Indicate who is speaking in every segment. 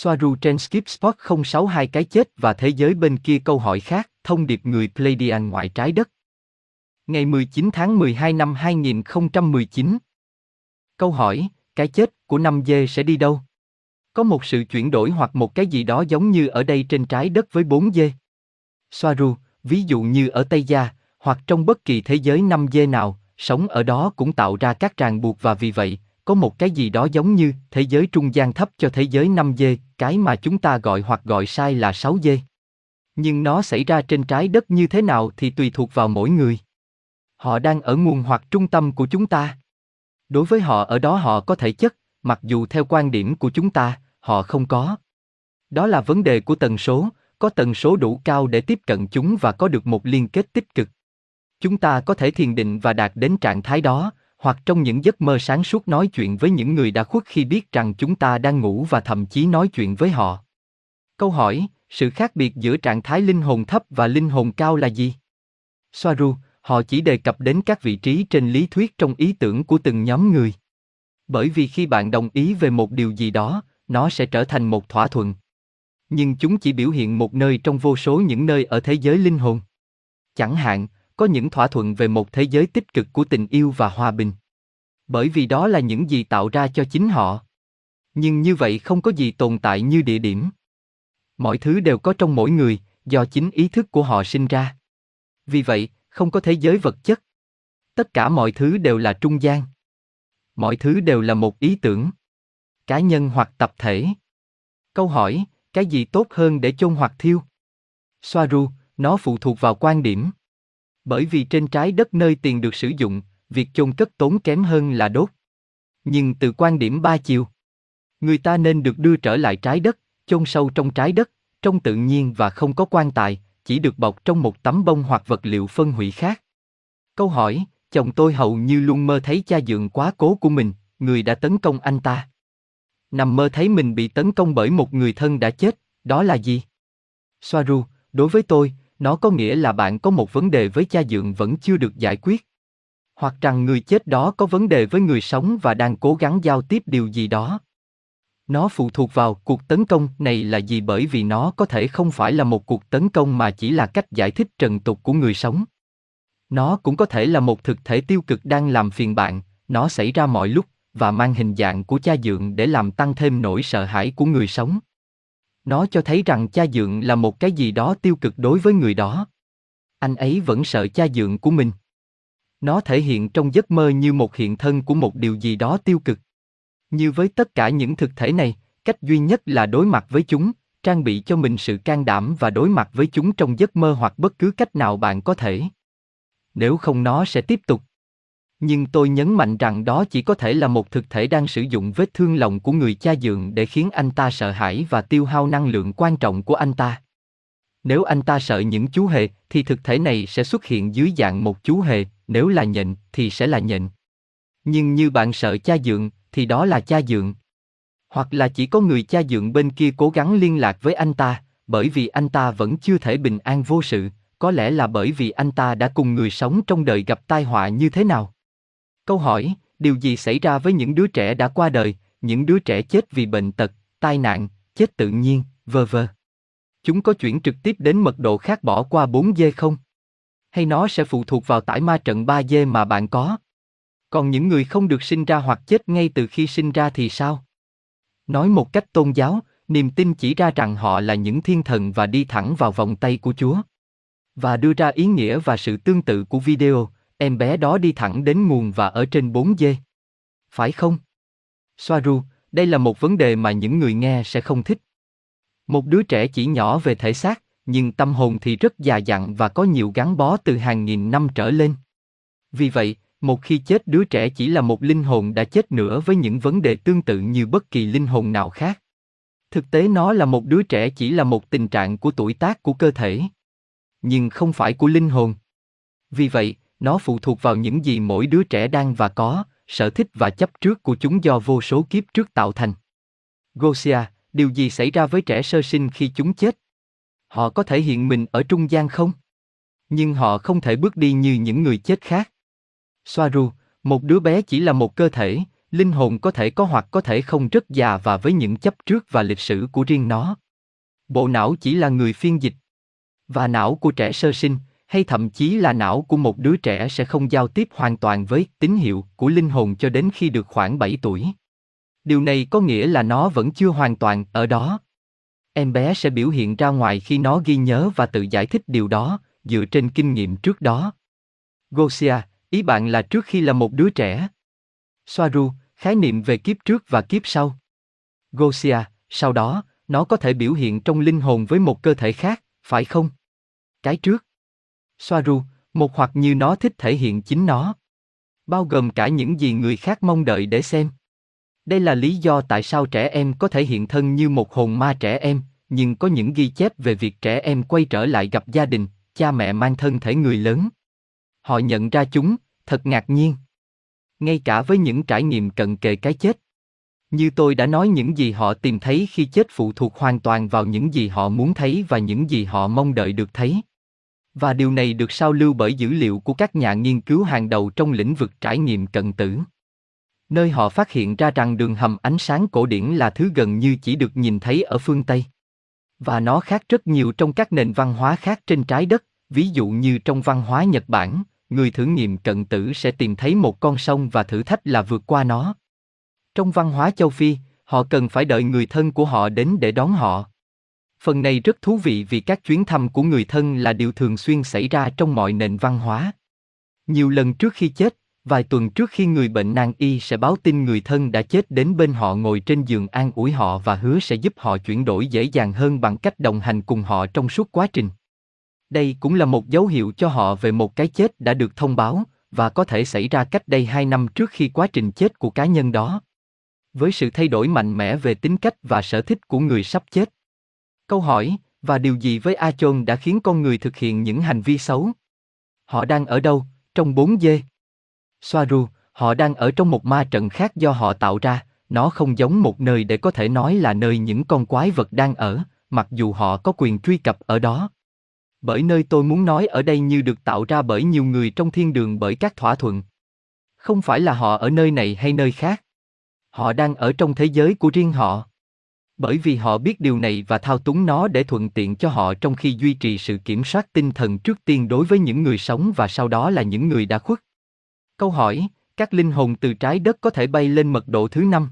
Speaker 1: Soaru trên Skip Spot 062 cái chết và thế giới bên kia câu hỏi khác, thông điệp người Pleiadian ngoại trái đất. Ngày 19 tháng 12 năm 2019. Câu hỏi, cái chết của năm dê sẽ đi đâu? Có một sự chuyển đổi hoặc một cái gì đó giống như ở đây trên trái đất với bốn dê. Soaru, ví dụ như ở Tây Gia, hoặc trong bất kỳ thế giới năm dê nào, sống ở đó cũng tạo ra các ràng buộc và vì vậy, có một cái gì đó giống như thế giới trung gian thấp cho thế giới 5 dê, cái mà chúng ta gọi hoặc gọi sai là 6 dê. Nhưng nó xảy ra trên trái đất như thế nào thì tùy thuộc vào mỗi người. Họ đang ở nguồn hoặc trung tâm của chúng ta. Đối với họ ở đó họ có thể chất, mặc dù theo quan điểm của chúng ta, họ không có. Đó là vấn đề của tần số, có tần số đủ cao để tiếp cận chúng và có được một liên kết tích cực. Chúng ta có thể thiền định và đạt đến trạng thái đó, hoặc trong những giấc mơ sáng suốt nói chuyện với những người đã khuất khi biết rằng chúng ta đang ngủ và thậm chí nói chuyện với họ. Câu hỏi, sự khác biệt giữa trạng thái linh hồn thấp và linh hồn cao là gì? Soaru, họ chỉ đề cập đến các vị trí trên lý thuyết trong ý tưởng của từng nhóm người. Bởi vì khi bạn đồng ý về một điều gì đó, nó sẽ trở thành một thỏa thuận. Nhưng chúng chỉ biểu hiện một nơi trong vô số những nơi ở thế giới linh hồn. Chẳng hạn, có những thỏa thuận về một thế giới tích cực của tình yêu và hòa bình. Bởi vì đó là những gì tạo ra cho chính họ. Nhưng như vậy không có gì tồn tại như địa điểm. Mọi thứ đều có trong mỗi người, do chính ý thức của họ sinh ra. Vì vậy, không có thế giới vật chất. Tất cả mọi thứ đều là trung gian. Mọi thứ đều là một ý tưởng. Cá nhân hoặc tập thể. Câu hỏi, cái gì tốt hơn để chôn hoặc thiêu? Soaru, nó phụ thuộc vào quan điểm. Bởi vì trên trái đất nơi tiền được sử dụng, việc chôn cất tốn kém hơn là đốt. Nhưng từ quan điểm ba chiều, người ta nên được đưa trở lại trái đất, chôn sâu trong trái đất, trong tự nhiên và không có quan tài, chỉ được bọc trong một tấm bông hoặc vật liệu phân hủy khác. Câu hỏi, chồng tôi hầu như luôn mơ thấy cha dượng quá cố của mình, người đã tấn công anh ta. Nằm mơ thấy mình bị tấn công bởi một người thân đã chết, đó là gì? Soaru, đối với tôi, nó có nghĩa là bạn có một vấn đề với cha dượng vẫn chưa được giải quyết. Hoặc rằng người chết đó có vấn đề với người sống và đang cố gắng giao tiếp điều gì đó. Nó phụ thuộc vào cuộc tấn công này là gì bởi vì nó có thể không phải là một cuộc tấn công mà chỉ là cách giải thích trần tục của người sống. Nó cũng có thể là một thực thể tiêu cực đang làm phiền bạn, nó xảy ra mọi lúc và mang hình dạng của cha dượng để làm tăng thêm nỗi sợ hãi của người sống. Nó cho thấy rằng cha dượng là một cái gì đó tiêu cực đối với người đó. Anh ấy vẫn sợ cha dượng của mình. Nó thể hiện trong giấc mơ như một hiện thân của một điều gì đó tiêu cực. Như với tất cả những thực thể này, cách duy nhất là đối mặt với chúng, trang bị cho mình sự can đảm và đối mặt với chúng trong giấc mơ hoặc bất cứ cách nào bạn có thể. Nếu không nó sẽ tiếp tục. Nhưng tôi nhấn mạnh rằng đó chỉ có thể là một thực thể đang sử dụng vết thương lòng của người cha dượng để khiến anh ta sợ hãi và tiêu hao năng lượng quan trọng của anh ta. Nếu anh ta sợ những chú hề, thì thực thể này sẽ xuất hiện dưới dạng một chú hề, nếu là nhện, thì sẽ là nhện. Nhưng như bạn sợ cha dượng, thì đó là cha dượng. Hoặc là chỉ có người cha dượng bên kia cố gắng liên lạc với anh ta, bởi vì anh ta vẫn chưa thể bình an vô sự, có lẽ là bởi vì anh ta đã cùng người sống trong đời gặp tai họa như thế nào. Câu hỏi, điều gì xảy ra với những đứa trẻ đã qua đời, những đứa trẻ chết vì bệnh tật, tai nạn, chết tự nhiên, vơ vơ. Chúng có chuyển trực tiếp đến mật độ khác bỏ qua 4 dê không? Hay nó sẽ phụ thuộc vào tải ma trận 3 dê mà bạn có? Còn những người không được sinh ra hoặc chết ngay từ khi sinh ra thì sao? Nói một cách tôn giáo, niềm tin chỉ ra rằng họ là những thiên thần và đi thẳng vào vòng tay của Chúa. Và đưa ra ý nghĩa và sự tương tự của video, em bé đó đi thẳng đến nguồn và ở trên 4 dê. Phải không? Soaru, đây là một vấn đề mà những người nghe sẽ không thích. Một đứa trẻ chỉ nhỏ về thể xác, nhưng tâm hồn thì rất già dặn và có nhiều gắn bó từ hàng nghìn năm trở lên. Vì vậy, một khi chết đứa trẻ chỉ là một linh hồn đã chết nữa với những vấn đề tương tự như bất kỳ linh hồn nào khác. Thực tế nó là một đứa trẻ chỉ là một tình trạng của tuổi tác của cơ thể, nhưng không phải của linh hồn. Vì vậy, nó phụ thuộc vào những gì mỗi đứa trẻ đang và có, sở thích và chấp trước của chúng do vô số kiếp trước tạo thành. Gosia, điều gì xảy ra với trẻ sơ sinh khi chúng chết? Họ có thể hiện mình ở trung gian không? Nhưng họ không thể bước đi như những người chết khác. Soaru, một đứa bé chỉ là một cơ thể, linh hồn có thể có hoặc có thể không rất già và với những chấp trước và lịch sử của riêng nó. Bộ não chỉ là người phiên dịch. Và não của trẻ sơ sinh, hay thậm chí là não của một đứa trẻ sẽ không giao tiếp hoàn toàn với tín hiệu của linh hồn cho đến khi được khoảng 7 tuổi. Điều này có nghĩa là nó vẫn chưa hoàn toàn ở đó. Em bé sẽ biểu hiện ra ngoài khi nó ghi nhớ và tự giải thích điều đó, dựa trên kinh nghiệm trước đó. Gosia, ý bạn là trước khi là một đứa trẻ. Soaru, khái niệm về kiếp trước và kiếp sau. Gosia, sau đó, nó có thể biểu hiện trong linh hồn với một cơ thể khác, phải không? Cái trước. Soaru, một hoặc như nó thích thể hiện chính nó. Bao gồm cả những gì người khác mong đợi để xem. Đây là lý do tại sao trẻ em có thể hiện thân như một hồn ma trẻ em, nhưng có những ghi chép về việc trẻ em quay trở lại gặp gia đình, cha mẹ mang thân thể người lớn. Họ nhận ra chúng, thật ngạc nhiên. Ngay cả với những trải nghiệm cận kề cái chết. Như tôi đã nói những gì họ tìm thấy khi chết phụ thuộc hoàn toàn vào những gì họ muốn thấy và những gì họ mong đợi được thấy. Và điều này được sao lưu bởi dữ liệu của các nhà nghiên cứu hàng đầu trong lĩnh vực trải nghiệm cận tử. Nơi họ phát hiện ra rằng đường hầm ánh sáng cổ điển là thứ gần như chỉ được nhìn thấy ở phương Tây. Và nó khác rất nhiều trong các nền văn hóa khác trên trái đất, ví dụ như trong văn hóa Nhật Bản, người thử nghiệm cận tử sẽ tìm thấy một con sông và thử thách là vượt qua nó. Trong văn hóa châu Phi, họ cần phải đợi người thân của họ đến để đón họ. Phần này rất thú vị vì các chuyến thăm của người thân là điều thường xuyên xảy ra trong mọi nền văn hóa. Nhiều lần trước khi chết, vài tuần trước khi người bệnh nan y sẽ báo tin người thân đã chết đến bên họ ngồi trên giường an ủi họ và hứa sẽ giúp họ chuyển đổi dễ dàng hơn bằng cách đồng hành cùng họ trong suốt quá trình. Đây cũng là một dấu hiệu cho họ về một cái chết đã được thông báo, và có thể xảy ra cách đây hai năm trước khi quá trình chết của cá nhân đó. Với sự thay đổi mạnh mẽ về tính cách và sở thích của người sắp chết. Câu hỏi, và điều gì với A Chôn đã khiến con người thực hiện những hành vi xấu? Họ đang ở đâu, trong bốn dê? Soaru, họ đang ở trong một ma trận khác do họ tạo ra, nó không giống một nơi để có thể nói là nơi những con quái vật đang ở, mặc dù họ có quyền truy cập ở đó. Bởi nơi tôi muốn nói ở đây như được tạo ra bởi nhiều người trong thiên đường bởi các thỏa thuận. Không phải là họ ở nơi này hay nơi khác. Họ đang ở trong thế giới của riêng họ. Bởi vì họ biết điều này và thao túng nó để thuận tiện cho họ trong khi duy trì sự kiểm soát tinh thần trước tiên đối với những người sống và sau đó là những người đã khuất. Câu hỏi, các linh hồn từ trái đất có thể bay lên mật độ thứ năm.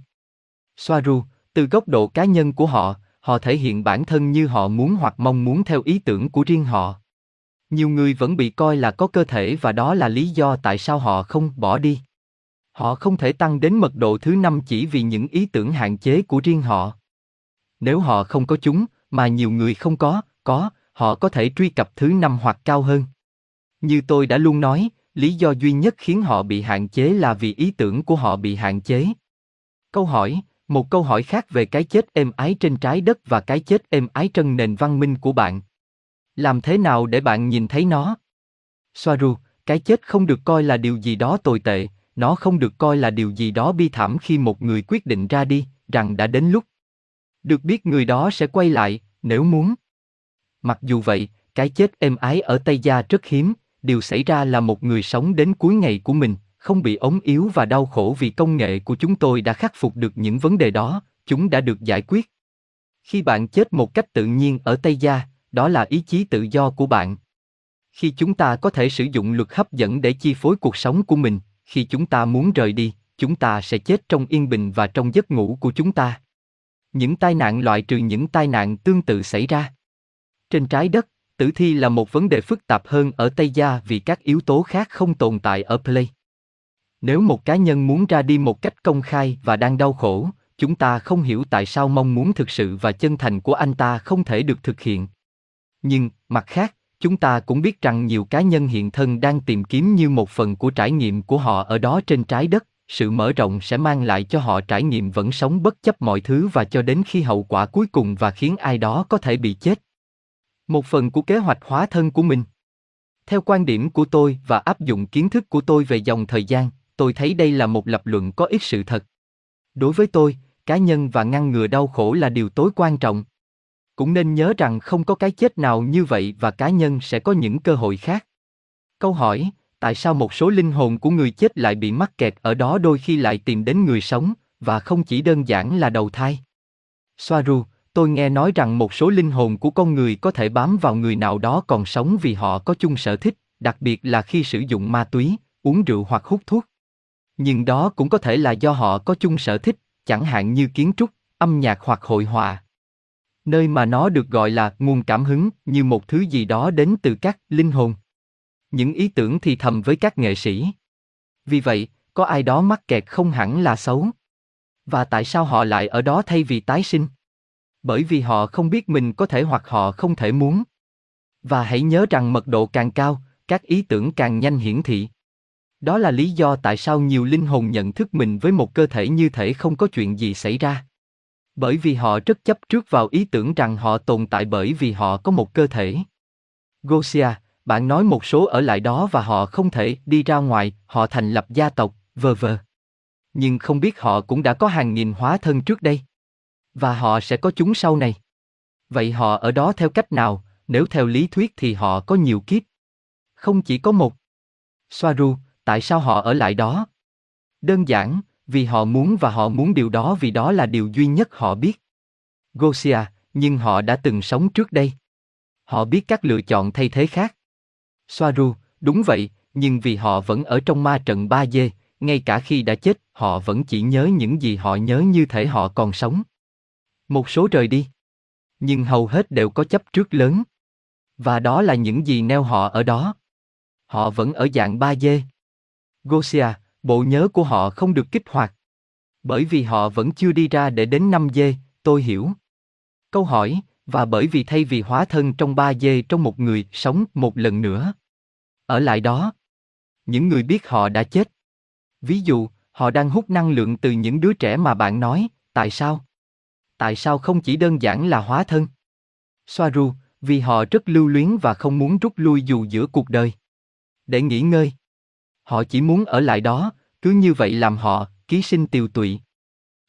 Speaker 1: Soaru, từ góc độ cá nhân của họ, họ thể hiện bản thân như họ muốn hoặc mong muốn theo ý tưởng của riêng họ. Nhiều người vẫn bị coi là có cơ thể và đó là lý do tại sao họ không bỏ đi. Họ không thể tăng đến mật độ thứ năm chỉ vì những ý tưởng hạn chế của riêng họ. Nếu họ không có chúng, mà nhiều người không có, có, họ có thể truy cập thứ năm hoặc cao hơn. Như tôi đã luôn nói, lý do duy nhất khiến họ bị hạn chế là vì ý tưởng của họ bị hạn chế. Câu hỏi, một câu hỏi khác về cái chết êm ái trên trái đất và cái chết êm ái trên nền văn minh của bạn. Làm thế nào để bạn nhìn thấy nó? Soaru, cái chết không được coi là điều gì đó tồi tệ, nó không được coi là điều gì đó bi thảm khi một người quyết định ra đi, rằng đã đến lúc. Được biết người đó sẽ quay lại, nếu muốn. Mặc dù vậy, cái chết êm ái ở Tây Gia rất hiếm, điều xảy ra là một người sống đến cuối ngày của mình, không bị ốm yếu và đau khổ vì công nghệ của chúng tôi đã khắc phục được những vấn đề đó, chúng đã được giải quyết. Khi bạn chết một cách tự nhiên ở Tây Gia, đó là ý chí tự do của bạn. Khi chúng ta có thể sử dụng luật hấp dẫn để chi phối cuộc sống của mình, khi chúng ta muốn rời đi, chúng ta sẽ chết trong yên bình và trong giấc ngủ của chúng ta. Những tai nạn loại trừ những tai nạn tương tự xảy ra. Trên trái đất, tử thi là một vấn đề phức tạp hơn ở Tây Gia vì các yếu tố khác không tồn tại ở Play. Nếu một cá nhân muốn ra đi một cách công khai và đang đau khổ, chúng ta không hiểu tại sao mong muốn thực sự và chân thành của anh ta không thể được thực hiện. Nhưng, mặt khác, chúng ta cũng biết rằng nhiều cá nhân hiện thân đang tìm kiếm như một phần của trải nghiệm của họ ở đó trên trái đất, sự mở rộng sẽ mang lại cho họ trải nghiệm vẫn sống bất chấp mọi thứ và cho đến khi hậu quả cuối cùng và khiến ai đó có thể bị chết. Một phần của kế hoạch hóa thân của mình. Theo quan điểm của tôi và áp dụng kiến thức của tôi về dòng thời gian, tôi thấy đây là một lập luận có ít sự thật. Đối với tôi, cá nhân và ngăn ngừa đau khổ là điều tối quan trọng. Cũng nên nhớ rằng không có cái chết nào như vậy và cá nhân sẽ có những cơ hội khác. Câu hỏi, Tại sao một số linh hồn của người chết lại bị mắc kẹt ở đó đôi khi lại tìm đến người sống, và không chỉ đơn giản là đầu thai? Soaru, tôi nghe nói rằng một số linh hồn của con người có thể bám vào người nào đó còn sống vì họ có chung sở thích, đặc biệt là khi sử dụng ma túy, uống rượu hoặc hút thuốc. Nhưng đó cũng có thể là do họ có chung sở thích, chẳng hạn như kiến trúc, âm nhạc hoặc hội họa. Nơi mà nó được gọi là nguồn cảm hứng, như một thứ gì đó đến từ các linh hồn. Những ý tưởng thì thầm với các nghệ sĩ. Vì vậy, có ai đó mắc kẹt không hẳn là xấu. Và tại sao họ lại ở đó thay vì tái sinh? Bởi vì họ không biết mình có thể hoặc họ không thể muốn. Và hãy nhớ rằng mật độ càng cao, các ý tưởng càng nhanh hiển thị. Đó là lý do tại sao nhiều linh hồn nhận thức mình với một cơ thể như thể không có chuyện gì xảy ra. Bởi vì họ rất chấp trước vào ý tưởng rằng họ tồn tại bởi vì họ có một cơ thể. Gosia, bạn nói một số ở lại đó và họ không thể đi ra ngoài, họ thành lập gia tộc, vờ vờ. Nhưng không biết họ cũng đã có hàng nghìn hóa thân trước đây. Và họ sẽ có chúng sau này. Vậy họ ở đó theo cách nào, nếu theo lý thuyết thì họ có nhiều kiếp. Không chỉ có một. Soaru, tại sao họ ở lại đó? Đơn giản, vì họ muốn và họ muốn điều đó vì đó là điều duy nhất họ biết. Gosia, nhưng họ đã từng sống trước đây. Họ biết các lựa chọn thay thế khác. Soaru, đúng vậy, nhưng vì họ vẫn ở trong ma trận 3D, ngay cả khi đã chết, họ vẫn chỉ nhớ những gì họ nhớ như thể họ còn sống. Một số rời đi. Nhưng hầu hết đều có chấp trước lớn. Và đó là những gì neo họ ở đó. Họ vẫn ở dạng 3D. Gosia, bộ nhớ của họ không được kích hoạt. Bởi vì họ vẫn chưa đi ra để đến 5D, tôi hiểu. Câu hỏi, và bởi vì thay vì hóa thân trong 3D trong một người sống một lần nữa. Ở lại đó. Những người biết họ đã chết. Ví dụ, họ đang hút năng lượng từ những đứa trẻ mà bạn nói, tại sao? Tại sao không chỉ đơn giản là hóa thân? Soaru, vì họ rất lưu luyến và không muốn rút lui dù giữa cuộc đời. Để nghỉ ngơi. Họ chỉ muốn ở lại đó, cứ như vậy làm họ, ký sinh tiều tụy.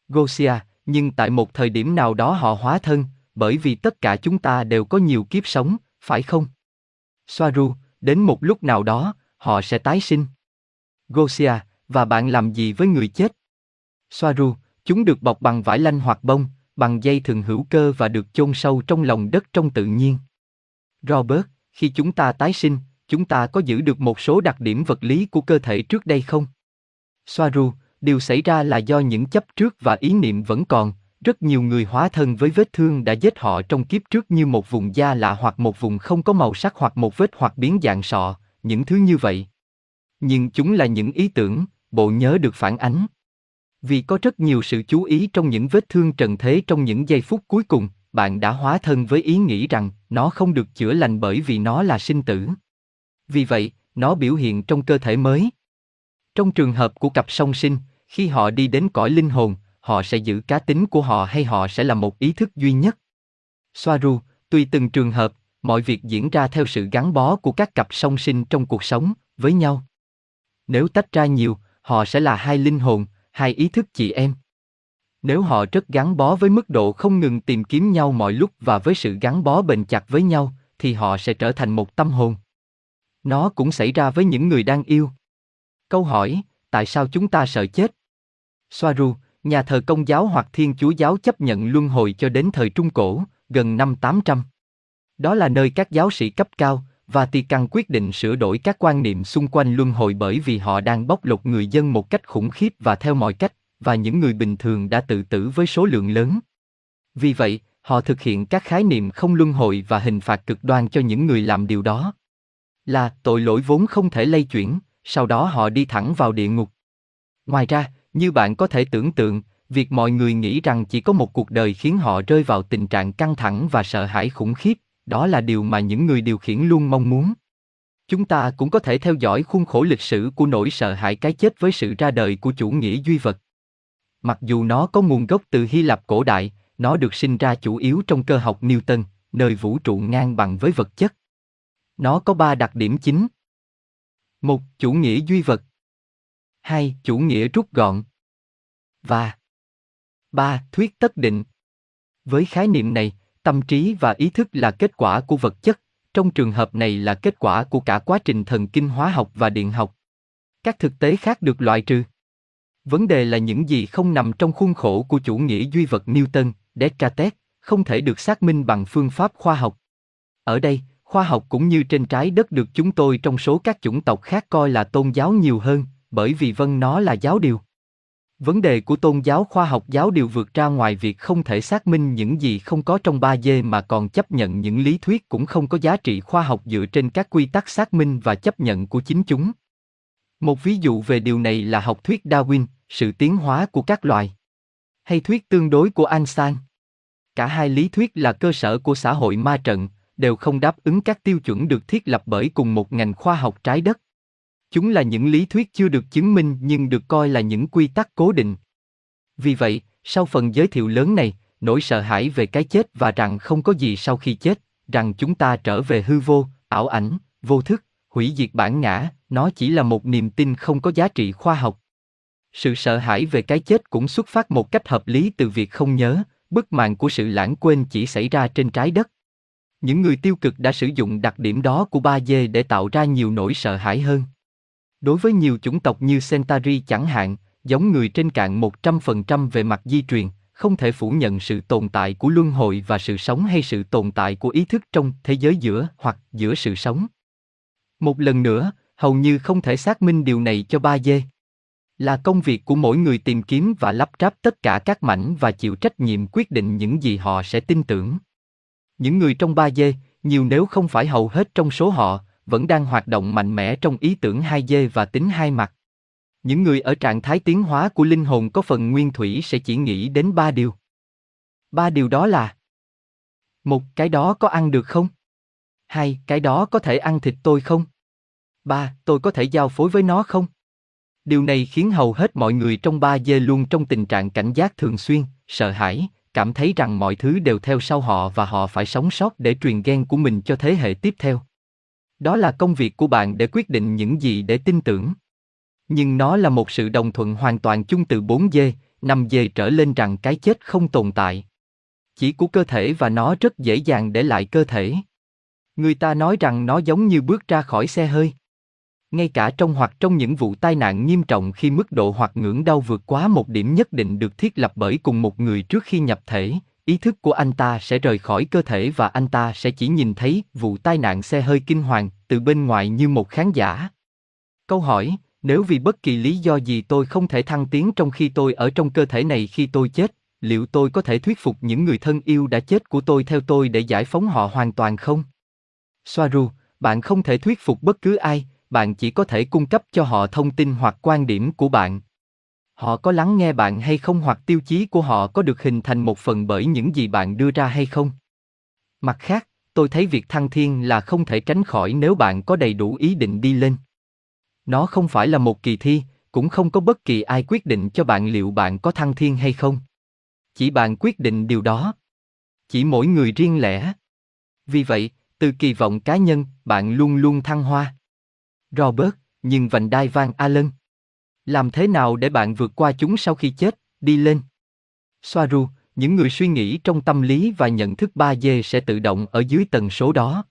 Speaker 1: Gosia, nhưng tại một thời điểm nào đó họ hóa thân, bởi vì tất cả chúng ta đều có nhiều kiếp sống, phải không? Soaru, đến một lúc nào đó, họ sẽ tái sinh. Gosia, và bạn làm gì với người chết? Soaru, chúng được bọc bằng vải lanh hoặc bông, bằng dây thường hữu cơ và được chôn sâu trong lòng đất trong tự nhiên. Robert, khi chúng ta tái sinh, chúng ta có giữ được một số đặc điểm vật lý của cơ thể trước đây không? Soaru, điều xảy ra là do những chấp trước và ý niệm vẫn còn, rất nhiều người hóa thân với vết thương đã giết họ trong kiếp trước như một vùng da lạ hoặc một vùng không có màu sắc hoặc một vết hoặc biến dạng sọ, những thứ như vậy. Nhưng chúng là những ý tưởng, bộ nhớ được phản ánh. Vì có rất nhiều sự chú ý trong những vết thương trần thế trong những giây phút cuối cùng, bạn đã hóa thân với ý nghĩ rằng nó không được chữa lành bởi vì nó là sinh tử. Vì vậy, nó biểu hiện trong cơ thể mới. Trong trường hợp của cặp song sinh, khi họ đi đến cõi linh hồn, họ sẽ giữ cá tính của họ hay họ sẽ là một ý thức duy nhất. Soaru, tùy từng trường hợp, mọi việc diễn ra theo sự gắn bó của các cặp song sinh trong cuộc sống với nhau. Nếu tách ra nhiều, họ sẽ là hai linh hồn, hai ý thức chị em. Nếu họ rất gắn bó với mức độ không ngừng tìm kiếm nhau mọi lúc và với sự gắn bó bền chặt với nhau, thì họ sẽ trở thành một tâm hồn. Nó cũng xảy ra với những người đang yêu. Câu hỏi, tại sao chúng ta sợ chết? Soaru, nhà thờ công giáo hoặc thiên chúa giáo chấp nhận luân hồi cho đến thời Trung Cổ, gần năm 800. Đó là nơi các giáo sĩ cấp cao, và Vatican quyết định sửa đổi các quan niệm xung quanh luân hồi bởi vì họ đang bóc lột người dân một cách khủng khiếp và theo mọi cách, và những người bình thường đã tự tử với số lượng lớn. Vì vậy, họ thực hiện các khái niệm không luân hồi và hình phạt cực đoan cho những người làm điều đó. Là tội lỗi vốn không thể lây chuyển, sau đó họ đi thẳng vào địa ngục. Ngoài ra, như bạn có thể tưởng tượng, việc mọi người nghĩ rằng chỉ có một cuộc đời khiến họ rơi vào tình trạng căng thẳng và sợ hãi khủng khiếp, đó là điều mà những người điều khiển luôn mong muốn. Chúng ta cũng có thể theo dõi khuôn khổ lịch sử của nỗi sợ hãi cái chết với sự ra đời của chủ nghĩa duy vật. Mặc dù nó có nguồn gốc từ Hy Lạp cổ đại, nó được sinh ra chủ yếu trong cơ học Newton, nơi vũ trụ ngang bằng với vật chất. Nó có ba đặc điểm chính. một Chủ nghĩa duy vật hai Chủ nghĩa rút gọn. Và ba Thuyết tất định. Với khái niệm này, tâm trí và ý thức là kết quả của vật chất, trong trường hợp này là kết quả của cả quá trình thần kinh hóa học và điện học. Các thực tế khác được loại trừ. Vấn đề là những gì không nằm trong khuôn khổ của chủ nghĩa duy vật Newton, Descartes, không thể được xác minh bằng phương pháp khoa học. Ở đây, khoa học cũng như trên trái đất được chúng tôi trong số các chủng tộc khác coi là tôn giáo nhiều hơn, bởi vì vâng nó là giáo điều. Vấn đề của tôn giáo khoa học giáo điều vượt ra ngoài việc không thể xác minh những gì không có trong ba d mà còn chấp nhận những lý thuyết cũng không có giá trị khoa học dựa trên các quy tắc xác minh và chấp nhận của chính chúng. Một ví dụ về điều này là học thuyết Darwin, sự tiến hóa của các loài. Hay thuyết tương đối của Einstein. Cả hai lý thuyết là cơ sở của xã hội ma trận, đều không đáp ứng các tiêu chuẩn được thiết lập bởi cùng một ngành khoa học trái đất. Chúng là những lý thuyết chưa được chứng minh nhưng được coi là những quy tắc cố định. Vì vậy, sau phần giới thiệu lớn này, nỗi sợ hãi về cái chết và rằng không có gì sau khi chết, rằng chúng ta trở về hư vô, ảo ảnh, vô thức, hủy diệt bản ngã, nó chỉ là một niềm tin không có giá trị khoa học. Sự sợ hãi về cái chết cũng xuất phát một cách hợp lý từ việc không nhớ, bức màn của sự lãng quên chỉ xảy ra trên trái đất. Những người tiêu cực đã sử dụng đặc điểm đó của ba d để tạo ra nhiều nỗi sợ hãi hơn. Đối với nhiều chủng tộc như Centauri chẳng hạn, giống người trên cạn 100% về mặt di truyền, không thể phủ nhận sự tồn tại của luân hồi và sự sống hay sự tồn tại của ý thức trong thế giới giữa hoặc giữa sự sống. Một lần nữa, hầu như không thể xác minh điều này cho ba dê. Là công việc của mỗi người tìm kiếm và lắp ráp tất cả các mảnh và chịu trách nhiệm quyết định những gì họ sẽ tin tưởng. Những người trong ba dê, nhiều nếu không phải hầu hết trong số họ, vẫn đang hoạt động mạnh mẽ trong ý tưởng hai dê và tính hai mặt. Những người ở trạng thái tiến hóa của linh hồn có phần nguyên thủy sẽ chỉ nghĩ đến ba điều. Ba điều đó là một cái đó có ăn được không? Hai, cái đó có thể ăn thịt tôi không? Ba, tôi có thể giao phối với nó không? Điều này khiến hầu hết mọi người trong ba dê luôn trong tình trạng cảnh giác thường xuyên, sợ hãi, cảm thấy rằng mọi thứ đều theo sau họ và họ phải sống sót để truyền gen của mình cho thế hệ tiếp theo. Đó là công việc của bạn để quyết định những gì để tin tưởng. Nhưng nó là một sự đồng thuận hoàn toàn chung từ 4 dê, 5 dê trở lên rằng cái chết không tồn tại. Chỉ của cơ thể và nó rất dễ dàng để lại cơ thể. Người ta nói rằng nó giống như bước ra khỏi xe hơi. Ngay cả trong hoặc trong những vụ tai nạn nghiêm trọng khi mức độ hoặc ngưỡng đau vượt quá một điểm nhất định được thiết lập bởi cùng một người trước khi nhập thể, ý thức của anh ta sẽ rời khỏi cơ thể và anh ta sẽ chỉ nhìn thấy vụ tai nạn xe hơi kinh hoàng từ bên ngoài như một khán giả. Câu hỏi, nếu vì bất kỳ lý do gì tôi không thể thăng tiến trong khi tôi ở trong cơ thể này khi tôi chết, liệu tôi có thể thuyết phục những người thân yêu đã chết của tôi theo tôi để giải phóng họ hoàn toàn không? Soaru, bạn không thể thuyết phục bất cứ ai, bạn chỉ có thể cung cấp cho họ thông tin hoặc quan điểm của bạn. Họ có lắng nghe bạn hay không hoặc tiêu chí của họ có được hình thành một phần bởi những gì bạn đưa ra hay không? Mặt khác, tôi thấy việc thăng thiên là không thể tránh khỏi nếu bạn có đầy đủ ý định đi lên. Nó không phải là một kỳ thi, cũng không có bất kỳ ai quyết định cho bạn liệu bạn có thăng thiên hay không. Chỉ bạn quyết định điều đó. Chỉ mỗi người riêng lẻ. Vì vậy, từ kỳ vọng cá nhân, bạn luôn luôn thăng hoa. Robert, nhưng vành đai vang Allen. Làm thế nào để bạn vượt qua chúng sau khi chết, đi lên? Soaru, những người suy nghĩ trong tâm lý và nhận thức 3D sẽ tự động ở dưới tần số đó.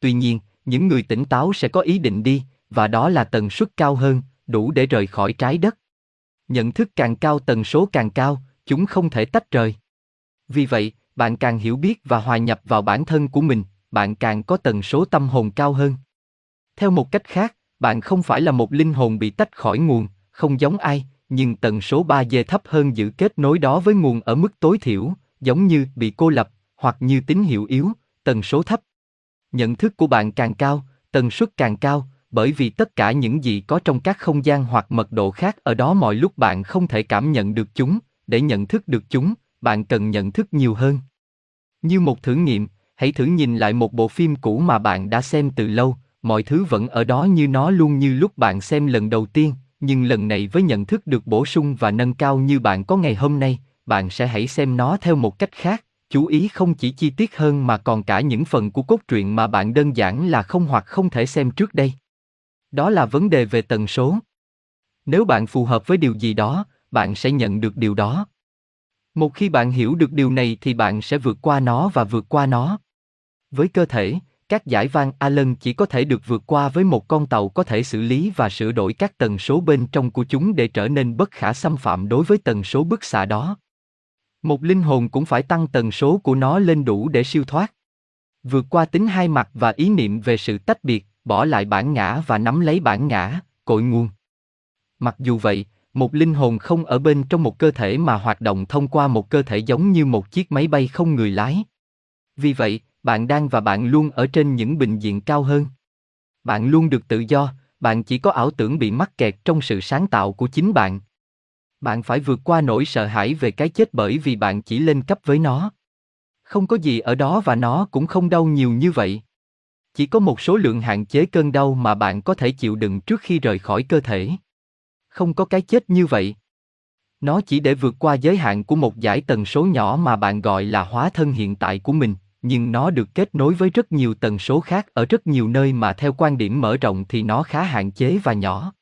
Speaker 1: Tuy nhiên, những người tỉnh táo sẽ có ý định đi, và đó là tần suất cao hơn, đủ để rời khỏi trái đất. Nhận thức càng cao tần số càng cao, chúng không thể tách rời. Vì vậy, bạn càng hiểu biết và hòa nhập vào bản thân của mình, bạn càng có tần số tâm hồn cao hơn. Theo một cách khác, bạn không phải là một linh hồn bị tách khỏi nguồn, không giống ai, nhưng tần số 3G thấp hơn giữ kết nối đó với nguồn ở mức tối thiểu, giống như bị cô lập, hoặc như tín hiệu yếu, tần số thấp. Nhận thức của bạn càng cao, tần suất càng cao, bởi vì tất cả những gì có trong các không gian hoặc mật độ khác ở đó mọi lúc bạn không thể cảm nhận được chúng, để nhận thức được chúng, bạn cần nhận thức nhiều hơn. Như một thử nghiệm, hãy thử nhìn lại một bộ phim cũ mà bạn đã xem từ lâu, mọi thứ vẫn ở đó như nó luôn như lúc bạn xem lần đầu tiên, nhưng lần này với nhận thức được bổ sung và nâng cao như bạn có ngày hôm nay, bạn sẽ hãy xem nó theo một cách khác, chú ý không chỉ chi tiết hơn mà còn cả những phần của cốt truyện mà bạn đơn giản là không hoặc không thể xem trước đây. Đó là vấn đề về tần số. Nếu bạn phù hợp với điều gì đó, bạn sẽ nhận được điều đó. Một khi bạn hiểu được điều này thì bạn sẽ vượt qua nó và vượt qua nó. Với cơ thể, các giải van Allen chỉ có thể được vượt qua với một con tàu có thể xử lý và sửa đổi các tần số bên trong của chúng để trở nên bất khả xâm phạm đối với tần số bức xạ đó. Một linh hồn cũng phải tăng tần số của nó lên đủ để siêu thoát. Vượt qua tính hai mặt và ý niệm về sự tách biệt, bỏ lại bản ngã và nắm lấy bản ngã, cội nguồn. Mặc dù vậy, một linh hồn không ở bên trong một cơ thể mà hoạt động thông qua một cơ thể giống như một chiếc máy bay không người lái. Vì vậy, bạn đang và bạn luôn ở trên những bình diện cao hơn. Bạn luôn được tự do, bạn chỉ có ảo tưởng bị mắc kẹt trong sự sáng tạo của chính bạn. Bạn phải vượt qua nỗi sợ hãi về cái chết bởi vì bạn chỉ lên cấp với nó. Không có gì ở đó và nó cũng không đau nhiều như vậy. Chỉ có một số lượng hạn chế cơn đau mà bạn có thể chịu đựng trước khi rời khỏi cơ thể. Không có cái chết như vậy. Nó chỉ để vượt qua giới hạn của một giải tần số nhỏ mà bạn gọi là hóa thân hiện tại của mình, nhưng nó được kết nối với rất nhiều tần số khác ở rất nhiều nơi mà theo quan điểm mở rộng thì nó khá hạn chế và nhỏ.